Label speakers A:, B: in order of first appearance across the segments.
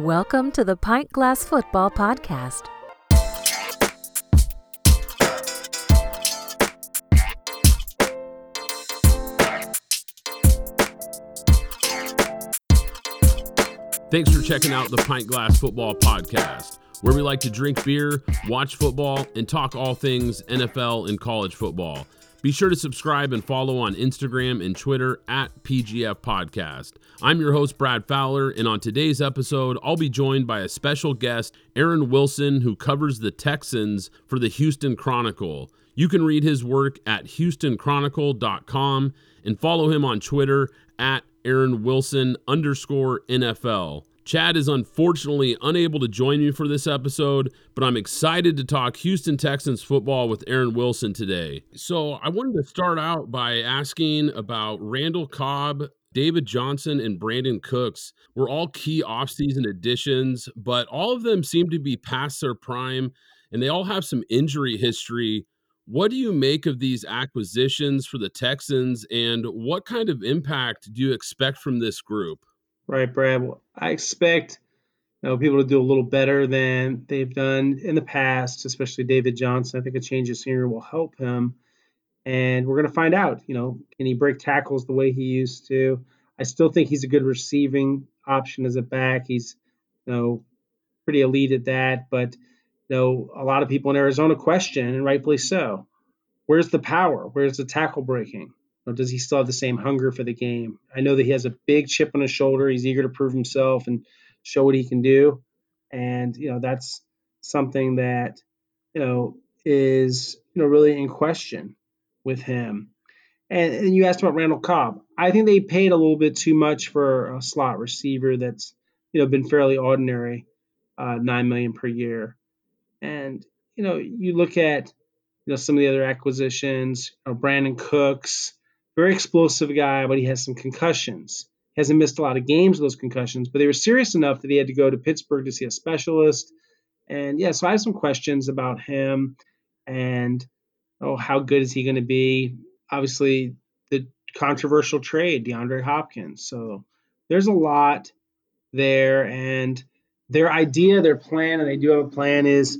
A: Welcome to the Pint Glass Football Podcast.
B: Thanks for checking out the Pint Glass Football Podcast, where we like to drink beer, watch football, and talk all things NFL and college football. Be sure to subscribe and follow on Instagram and Twitter at PGF Podcast. I'm your host, Brad Fowler, and on today's episode, I'll be joined by a special guest, Aaron Wilson, who covers the Texans for the Houston Chronicle. You can read his work at houstonchronicle.com and follow him on Twitter at Aaron Wilson underscore NFL. Chad is unfortunately unable to join me for this episode, but I'm excited to talk Houston Texans football with Aaron Wilson today. So I wanted to start out by asking about Randall Cobb. David Johnson and Brandin Cooks were all key offseason additions, but all of them seem to be past their prime and they all have some injury history. What do you make of these acquisitions for the Texans and what kind of impact do you expect from this group?
C: Right, Brad. Well, I expect you know, people to do a little better than they've done in the past, especially David Johnson. I think a change of scenery will help him. And we're going to find out, you know, can he break tackles the way he used to? I still think he's a good receiving option as a back. He's, you know, pretty elite at that. But, you know, a lot of people in Arizona question, and rightfully so, where's the power? Where's the tackle breaking? Or does he still have the same hunger for the game? I know that he has a big chip on his shoulder. He's eager to prove himself and show what he can do. And, you know, that's something that, you know, is, you know, really in question with him. And, and you asked about Randall Cobb. I think they paid a little bit too much for a slot receiver that's, you know, been fairly ordinary, uh, nine million per year. And, you know, you look at, you know, some of the other acquisitions, you know, Brandin Cooks, very explosive guy, but he has some concussions. He hasn't missed a lot of games with those concussions, but they were serious enough that he had to go to Pittsburgh to see a specialist. And yeah, so I have some questions about him and oh, how good is he going to be? Obviously, the controversial trade, DeAndre Hopkins. So there's a lot there, and their idea, their plan, and they do have a plan is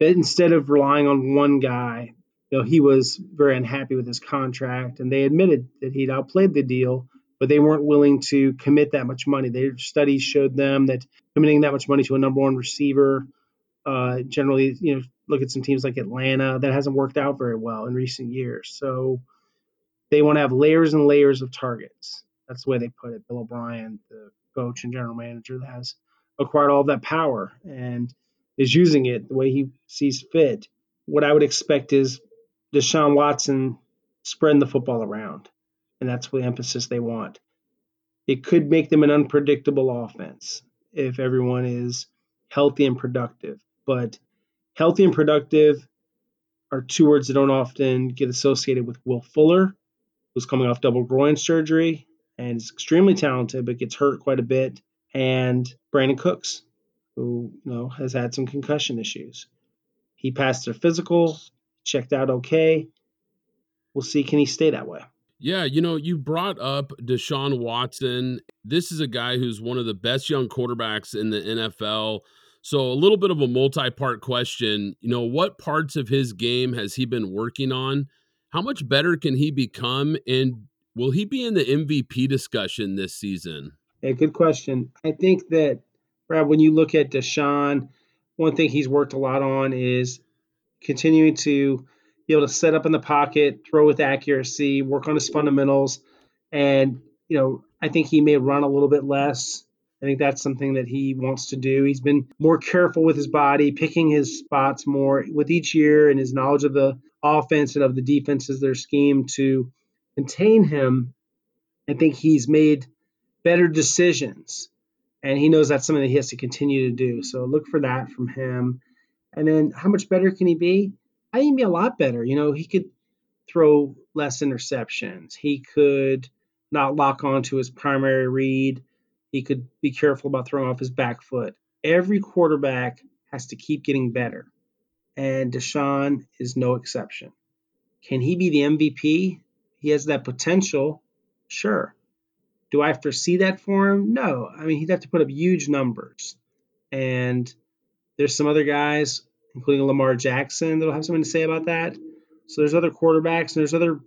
C: that instead of relying on one guy, you know, he was very unhappy with his contract, and they admitted that he'd outplayed the deal, but they weren't willing to commit that much money. Their studies showed them that committing that much money to a number one receiver, uh, generally, you know, look at some teams like Atlanta, that hasn't worked out very well in recent years. So they want to have layers and layers of targets. That's the way they put it. Bill O'Brien, the coach and general manager, that has acquired all of that power and is using it the way he sees fit. What I would expect is Deshaun Watson spreading the football around. And that's the emphasis they want. It could make them an unpredictable offense if everyone is healthy and productive. But healthy and productive are two words that don't often get associated with Will Fuller, who's coming off double groin surgery and is extremely talented, but gets hurt quite a bit, and Brandin Cooks, who you know has had some concussion issues. He passed their physical, checked out okay. We'll see can he stay that way.
B: Yeah, you know, you brought up Deshaun Watson. This is a guy who's one of the best young quarterbacks in the NFL. So, a little bit of a multi part question. You know, what parts of his game has he been working on? How much better can he become? And will he be in the MVP discussion this season?
C: Yeah, good question. I think that, Brad, when you look at Deshaun, one thing he's worked a lot on is continuing to be able to set up in the pocket, throw with accuracy, work on his fundamentals. And, you know, I think he may run a little bit less. I think that's something that he wants to do. He's been more careful with his body, picking his spots more with each year and his knowledge of the offense and of the defenses, their scheme to contain him. I think he's made better decisions. And he knows that's something that he has to continue to do. So look for that from him. And then how much better can he be? I think be a lot better. You know, he could throw less interceptions. He could not lock on to his primary read. He could be careful about throwing off his back foot. Every quarterback has to keep getting better. And Deshaun is no exception. Can he be the MVP? He has that potential. Sure. Do I foresee that for him? No. I mean, he'd have to put up huge numbers. And there's some other guys, including Lamar Jackson, that'll have something to say about that. So there's other quarterbacks and there's other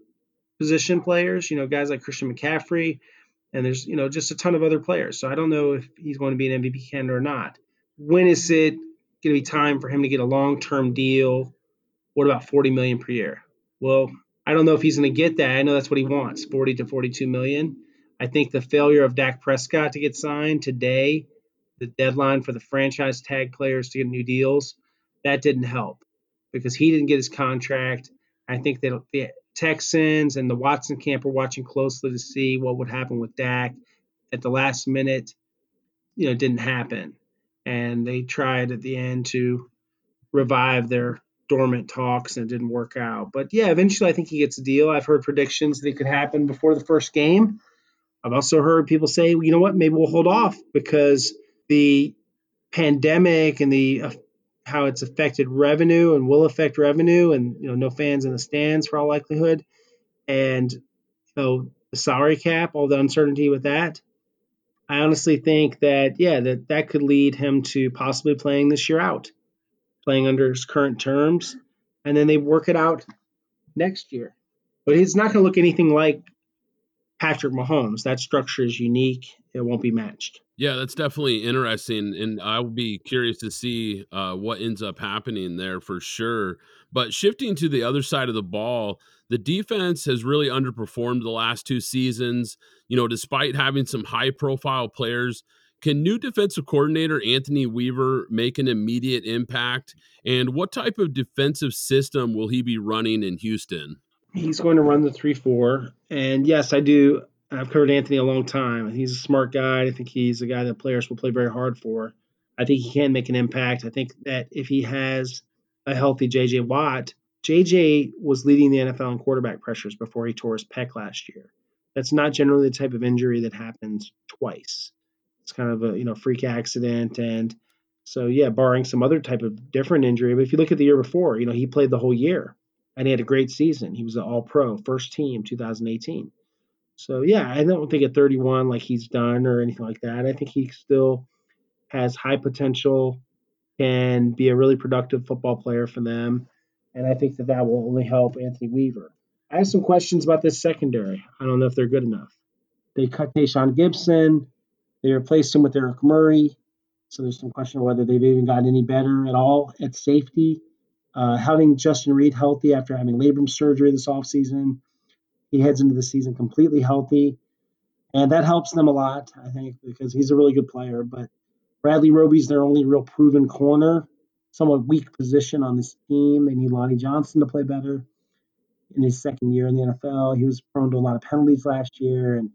C: position players, you know, guys like Christian McCaffrey, and there's, you know, just a ton of other players. So I don't know if he's going to be an MVP candidate or not. When is it going to be time for him to get a long-term deal? What about 40 million per year? Well, I don't know if he's going to get that. I know that's what he wants, 40 to 42 million. I think the failure of Dak Prescott to get signed today, the deadline for the franchise tag players to get new deals, that didn't help because he didn't get his contract. I think that the Texans and the Watson camp are watching closely to see what would happen with Dak. At the last minute, you know, didn't happen. And they tried at the end to revive their dormant talks and it didn't work out. But yeah, eventually I think he gets a deal. I've heard predictions that it could happen before the first game. I've also heard people say, well, you know what, maybe we'll hold off because the pandemic and the uh, how it's affected revenue and will affect revenue and you know no fans in the stands for all likelihood and you know the salary cap all the uncertainty with that i honestly think that yeah that that could lead him to possibly playing this year out playing under his current terms and then they work it out next year but it's not going to look anything like Patrick Mahomes. That structure is unique. It won't be matched.
B: Yeah, that's definitely interesting, and I will be curious to see uh, what ends up happening there for sure. But shifting to the other side of the ball, the defense has really underperformed the last two seasons. You know, despite having some high-profile players, can new defensive coordinator Anthony Weaver make an immediate impact? And what type of defensive system will he be running in Houston?
C: He's going to run the 3 4. And yes, I do. I've covered Anthony a long time. He's a smart guy. I think he's a guy that players will play very hard for. I think he can make an impact. I think that if he has a healthy JJ Watt, JJ was leading the NFL in quarterback pressures before he tore his pec last year. That's not generally the type of injury that happens twice. It's kind of a you know freak accident, and so yeah, barring some other type of different injury. But if you look at the year before, you know he played the whole year and he had a great season. He was an All Pro, first team, 2018. So yeah, I don't think at 31 like he's done or anything like that. I think he still has high potential and be a really productive football player for them. And I think that that will only help Anthony Weaver. I have some questions about this secondary. I don't know if they're good enough. They cut Tashaun Gipson. They replaced him with Eric Murray. So there's some question of whether they've even gotten any better at all at safety. Uh, having Justin Reid healthy after having labrum surgery this offseason, he heads into the season completely healthy. And that helps them a lot, I think, because he's a really good player. But Bradley Roby's their only real proven corner, somewhat weak position on this team. They need Lonnie Johnson to play better in his second year in the NFL. He was prone to a lot of penalties last year and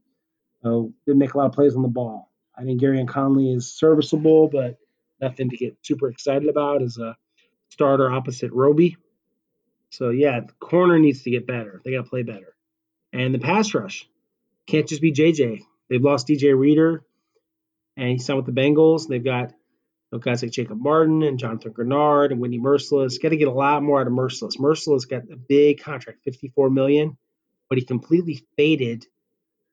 C: so didn't make a lot of plays on the ball. I think Gareon Conley is serviceable, but nothing to get super excited about as a starter opposite Roby. So yeah, the corner needs to get better. They got to play better. And the pass rush can't just be JJ. They've lost DJ Reader, and he's signed with the Bengals. They've got you know, guys like Jacob Martin and Jonathan Greenard and Whitney Mercilus. Got to get a lot more out of Mercilus. Mercilus got a big contract, 54 million, but he completely faded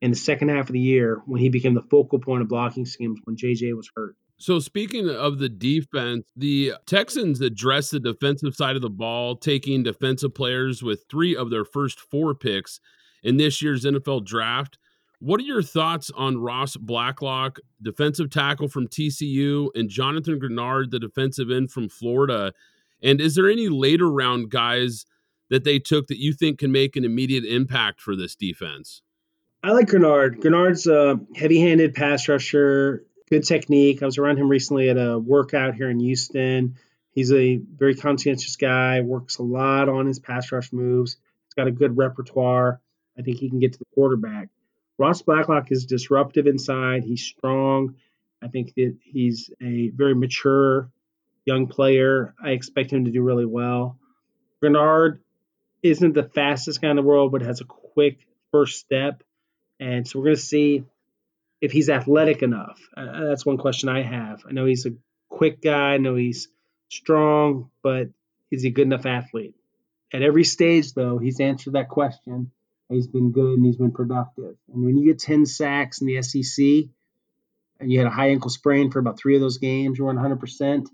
C: in the second half of the year when he became the focal point of blocking schemes when JJ was hurt.
B: So, speaking of the defense, the Texans addressed the defensive side of the ball, taking defensive players with three of their first four picks in this year's NFL draft. What are your thoughts on Ross Blacklock, defensive tackle from TCU, and Jonathan Greenard, the defensive end from Florida? And is there any later round guys that they took that you think can make an immediate impact for this defense?
C: I like Greenard. Greenard's a heavy handed pass rusher good technique. I was around him recently at a workout here in Houston. He's a very conscientious guy, works a lot on his pass rush moves. He's got a good repertoire. I think he can get to the quarterback. Ross Blacklock is disruptive inside. He's strong. I think that he's a very mature young player. I expect him to do really well. Greenard isn't the fastest guy in the world, but has a quick first step. And so we're going to see if he's athletic enough. Uh, that's one question I have. I know he's a quick guy. I know he's strong, but is he a good enough athlete? At every stage, though, he's answered that question. He's been good and he's been productive. And when you get 10 sacks in the SEC, and you had a high ankle sprain for about three of those games, you weren't 100%.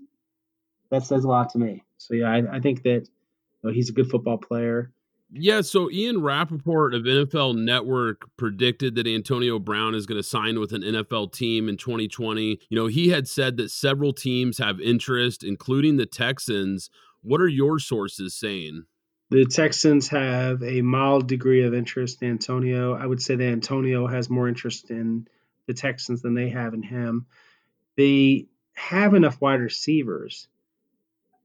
C: That says a lot to me. So, yeah, I, I think that you know, he's a good football player.
B: Yeah, so Ian Rapoport of NFL Network predicted that Antonio Brown is going to sign with an NFL team in 2020. You know, he had said that several teams have interest, including the Texans. What are your sources saying?
C: The Texans have a mild degree of interest in Antonio. I would say that Antonio has more interest in the Texans than they have in him. They have enough wide receivers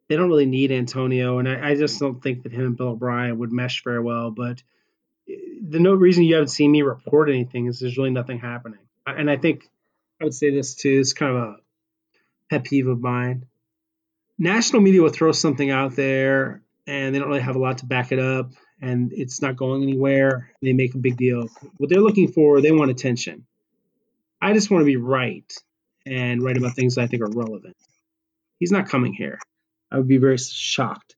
C: they don't really need Antonio, and I, I, just don't think that him and Bill O'Brien would mesh very well. But eh, the no reason you haven't seen me report anything is there's really nothing happening. And I think I would say this too. It's kind of a pet peeve of mine. National media will throw something out there, and they don't really have a lot to back it up, and it's not going anywhere. They make a big deal. What they're looking for, they want attention. I just want to be right and write about things that I think are relevant. He's not coming here. I would be very shocked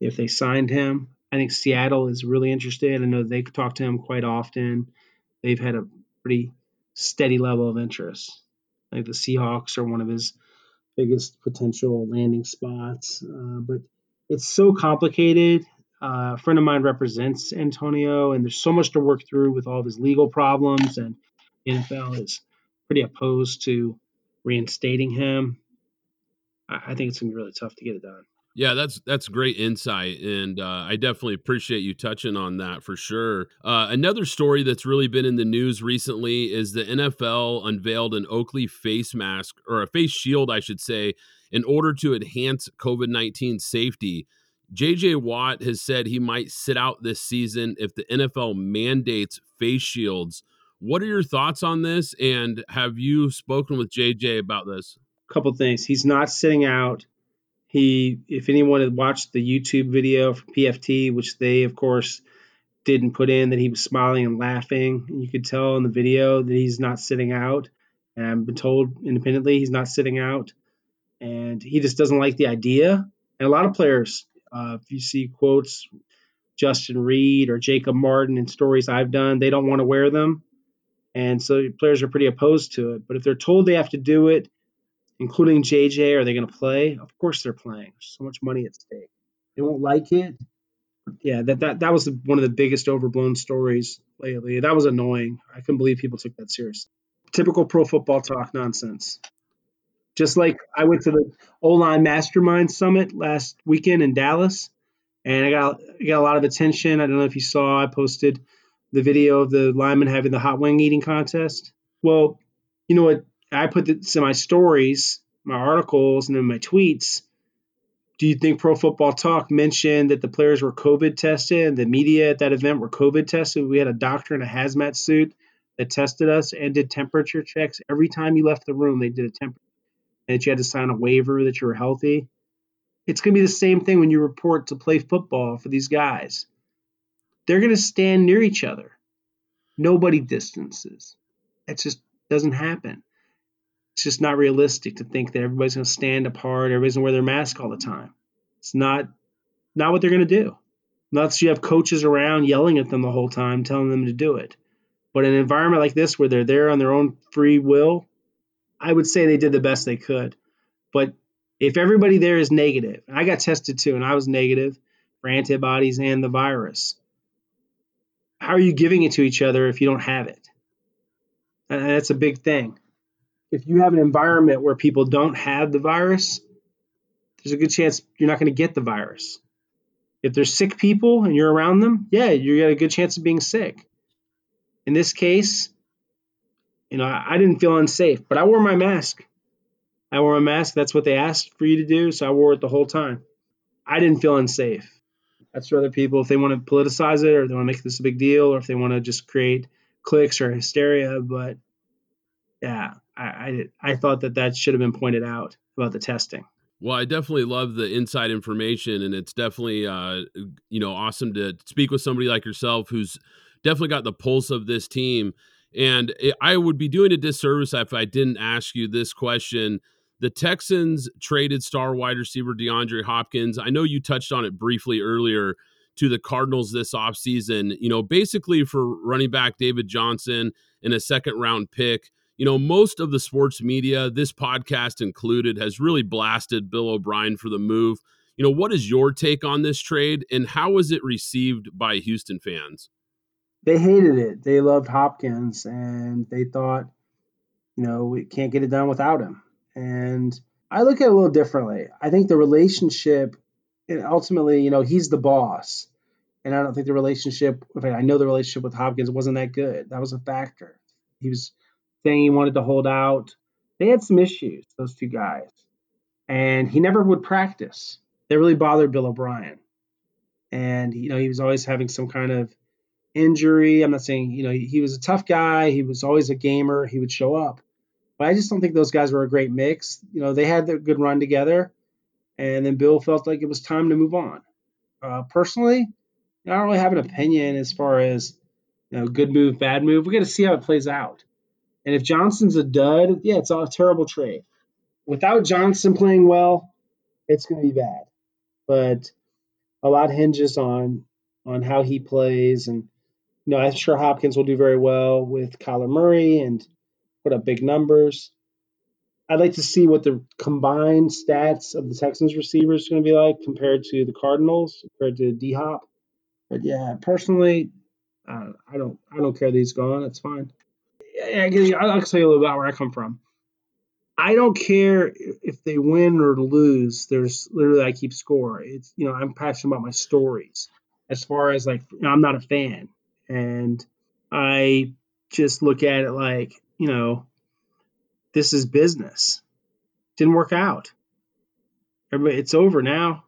C: if they signed him. I think Seattle is really interested. I know they talk to him quite often. They've had a pretty steady level of interest. I think the Seahawks are one of his biggest potential landing spots. Uh, but it's so complicated. Uh, a friend of mine represents Antonio, and there's so much to work through with all of his legal problems, and NFL is pretty opposed to reinstating him. I think it's gonna be really tough to get it done.
B: Yeah, that's that's great insight, and uh, I definitely appreciate you touching on that for sure. Uh, another story that's really been in the news recently is the NFL unveiled an Oakley face mask or a face shield, I should say, in order to enhance COVID nineteen safety. JJ Watt has said he might sit out this season if the NFL mandates face shields. What are your thoughts on this? And have you spoken with JJ about this?
C: A couple things. He's not sitting out. He, if anyone had watched the YouTube video from PFT, which they of course didn't put in, that he was smiling and laughing, you could tell in the video that he's not sitting out. And I've been told independently he's not sitting out, and he just doesn't like the idea. And a lot of players, uh, if you see quotes, Justin Reid or Jacob Martin in stories I've done, they don't want to wear them. And so players are pretty opposed to it. But if they're told they have to do it, including JJ. Are they going to play? Of course they're playing. There's so much money at stake. They won't like it. Yeah, that that that was one of the biggest overblown stories lately. That was annoying. I couldn't believe people took that seriously. Typical pro football talk nonsense. Just like I went to the O line Mastermind Summit last weekend in Dallas, and I got I got a lot of attention. I don't know if you saw. I posted the video of the lineman having the hot wing eating contest. Well, you know what I put this in my stories, my articles, and in my tweets. Do you think Pro Football Talk mentioned that the players were COVID tested and the media at that event were COVID tested? We had a doctor in a hazmat suit that tested us and did temperature checks. Every time you left the room, they did a temperature. And you had to sign a waiver that you were healthy. It's going to be the same thing when you report to play football for these guys. They're going to stand near each other. Nobody distances. It just doesn't happen it's just not realistic to think that everybody's going to stand apart, everybody's going to wear their mask all the time. It's not not what they're going to do. Unless you have coaches around yelling at them the whole time, telling them to do it. But in an environment like this where they're there on their own free will, I would say they did the best they could. But if everybody there is negative, I got tested too, and I was negative for antibodies and the virus. How are you giving it to each other if you don't have it? And that's a big thing if you have an environment where people don't have the virus, there's a good chance you're not going to get the virus. If there's sick people and you're around them, yeah, you got a good chance of being sick. In this case, you know, I, I didn't feel unsafe, but I wore my mask. I wore a mask. That's what they asked for you to do, so I wore it the whole time. I didn't feel unsafe. That's for other people if they want to politicize it or they want to make this a big deal or if they want to just create clicks or hysteria. But yeah, I, I, I thought that that should have been pointed out about the testing.
B: Well, I definitely love the inside information, and it's definitely uh, you know awesome to speak with somebody like yourself who's definitely got the pulse of this team. And I would be doing a disservice if I didn't ask you this question. The Texans traded star wide receiver DeAndre Hopkins. I know you touched on it briefly earlier to the Cardinals this offseason, you know, basically for running back David Johnson and a second round pick You know, most of the sports media, this podcast included, has really blasted Bill O'Brien for the move. You know, what is your take on this trade and how was it received by Houston fans?
C: They hated it. They loved Hopkins and they thought, you know, we can't get it done without him. And I look at it a little differently. I think the relationship, ultimately, you know, he's the boss. And I don't think the relationship, in fact, I know the relationship with Hopkins wasn't that good. That was a factor. He was saying he wanted to hold out. They had some issues, those two guys. And he never would practice. That really bothered Bill O'Brien. And, you know, he was always having some kind of injury. I'm not saying, you know, he, he was a tough guy. He was always a gamer. He would show up. But I just don't think those guys were a great mix. You know, they had a good run together. And then Bill felt like it was time to move on. Uh, personally, I don't really have an opinion as far as you know, good move, bad move. We got to see how it plays out. And if Johnson's a dud, yeah, it's a terrible trade. Without Johnson playing well, it's going to be bad. But a lot hinges on on how he plays, and you know, I'm sure Hopkins will do very well with Kyler Murray and put up big numbers. I'd like to see what the combined stats of the Texans receivers are going to be like compared to the Cardinals, compared to D Hop. But yeah, personally, uh, I don't I don't care that he's gone. It's fine. I, I'll tell you a little about where I come from. I don't care if they win or lose. There's literally I keep score. It's you know I'm passionate about my stories. As far as like you know, I'm not a fan, and I just look at it like you know this is business. Didn't work out. Everybody, it's over now.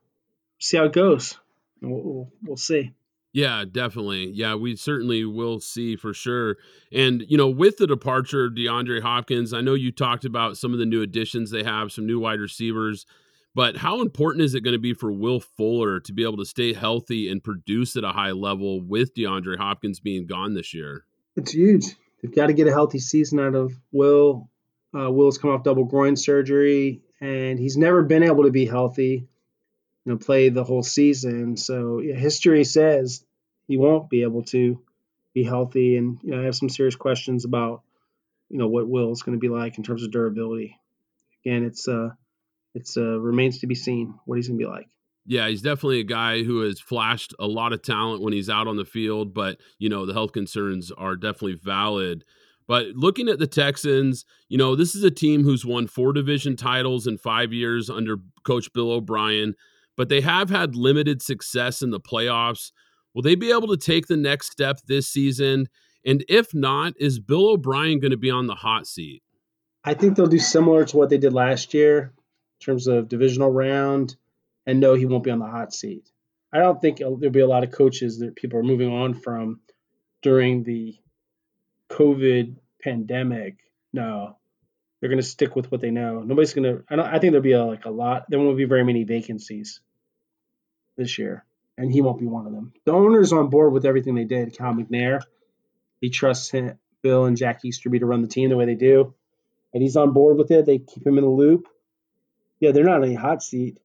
C: See how it goes. We'll, we'll, we'll see.
B: Yeah, definitely. Yeah, we certainly will see for sure. And, you know, with the departure of DeAndre Hopkins, I know you talked about some of the new additions they have, some new wide receivers, but how important is it going to be for Will Fuller to be able to stay healthy and produce at a high level with DeAndre Hopkins being gone this year?
C: It's huge. They've got to get a healthy season out of Will. Uh, Will's come off double groin surgery, and he's never been able to be healthy you know, play the whole season. So yeah, history says he won't be able to be healthy, and you know, I have some serious questions about you know what Will is going to be like in terms of durability. Again, it's uh, it's uh, remains to be seen what he's going to be like.
B: Yeah, he's definitely a guy who has flashed a lot of talent when he's out on the field, but you know the health concerns are definitely valid. But looking at the Texans, you know, this is a team who's won four division titles in five years under Coach Bill O'Brien but they have had limited success in the playoffs. Will they be able to take the next step this season? And if not, is Bill O'Brien going to be on the hot seat?
C: I think they'll do similar to what they did last year in terms of divisional round. And no, he won't be on the hot seat. I don't think there'll be a lot of coaches that people are moving on from during the COVID pandemic. No, they're going to stick with what they know. Nobody's going to. I don't. I think there'll be a, like a lot. There won't be very many vacancies this year, and he won't be one of them. The owner's on board with everything they did. Cal McNair, he trusts him, Bill and Jack Easterby to run the team the way they do, and he's on board with it. They keep him in the loop. Yeah, they're not in a hot seat.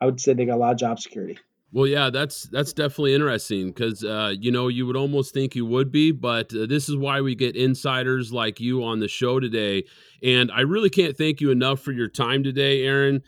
C: I would say they got a lot of job security.
B: Well, yeah, that's that's definitely interesting because uh, you know you would almost think you would be, but uh, this is why we get insiders like you on the show today. And I really can't thank you enough for your time today, Aaron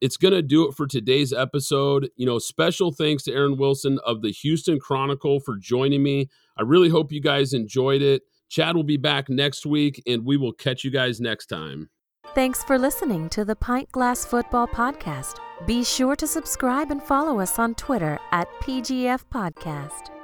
B: it's going to do it for today's episode. You know, special thanks to Aaron Wilson of the Houston Chronicle for joining me. I really hope you guys enjoyed it. Chad will be back next week, and we will catch you guys next time.
A: Thanks for listening to the Pint Glass Football Podcast. Be sure to subscribe and follow us on Twitter at PGF Podcast.